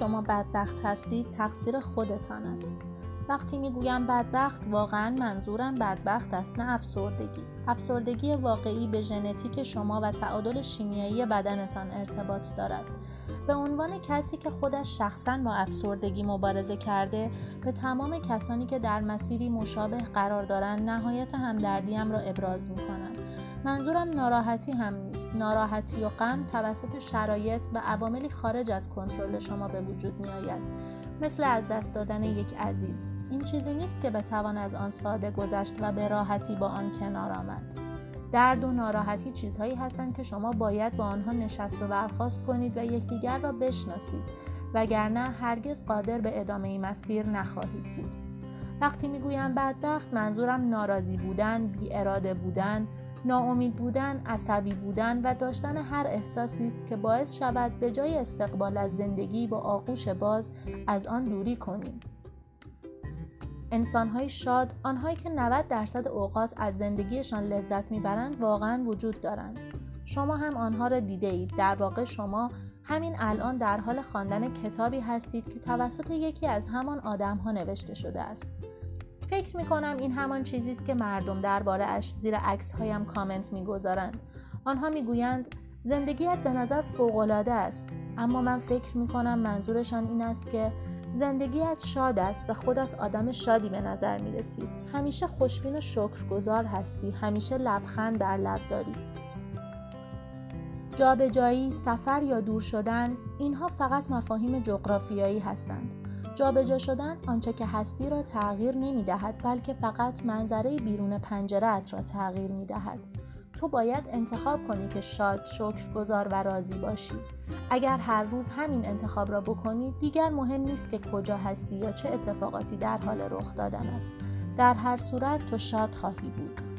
شما بدبخت هستید تقصیر خودتان است. وقتی می‌گویم بدبخت واقعا منظورم بدبخت است نه افسردگی. افسردگی واقعی به ژنتیک شما و تعادل شیمیایی بدنتان ارتباط دارد. به عنوان کسی که خودش شخصا با افسردگی مبارزه کرده به تمام کسانی که در مسیری مشابه قرار دارند نهایت همدردیم را ابراز می کنم. منظورم ناراحتی هم نیست. ناراحتی و غم توسط شرایط و عواملی خارج از کنترل شما به وجود می آید مثل از دست دادن یک عزیز. این چیزی نیست که بتوان از آن ساده گذشت و به راحتی با آن کنار آمد. درد و ناراحتی چیزهایی هستند که شما باید با آنها نشست و برخواست کنید و یکدیگر را بشناسید. وگرنه هرگز قادر به ادامه این مسیر نخواهید بود. وقتی می‌گویم بدبخت منظورم ناراضی بودن بی اراده بودن ناامید بودن عصبی بودن و داشتن هر احساسی است که باعث شود به جای استقبال از زندگی با آغوش باز از آن دوری کنیم. انسانهای شاد آنهایی که 90 درصد اوقات از زندگیشان لذت می‌برند واقعا وجود دارند. شما هم آنها را دیده اید در واقع شما همین الان در حال خواندن کتابی هستید که توسط یکی از همان آدمها نوشته شده است. فکر می کنم این همان چیزی است که مردم درباره اش زیر عکس هایم کامنت می‌گذارند. آنها می‌گویند زندگیت به نظر فوقالعاده است. اما من فکر می کنم منظورشان این است که زندگیت شاد است و خودت آدم شادی به نظر می رسی. همیشه خوشبین و شکرگزار هستی. همیشه لبخند در لب داری. جابجایی، سفر یا دور شدن اینها فقط مفاهیم جغرافیایی هستند. جابجا شدن آنچه که هستی را تغییر نمی دهد بلکه فقط منظره بیرون پنجرت را تغییر می دهد. تو باید انتخاب کنی که شاد، شکرگزار و راضی باشی. اگر هر روز همین انتخاب را بکنی دیگر مهم نیست که کجا هستی یا چه اتفاقاتی در حال رخ دادن است. در هر صورت تو شاد خواهی بود.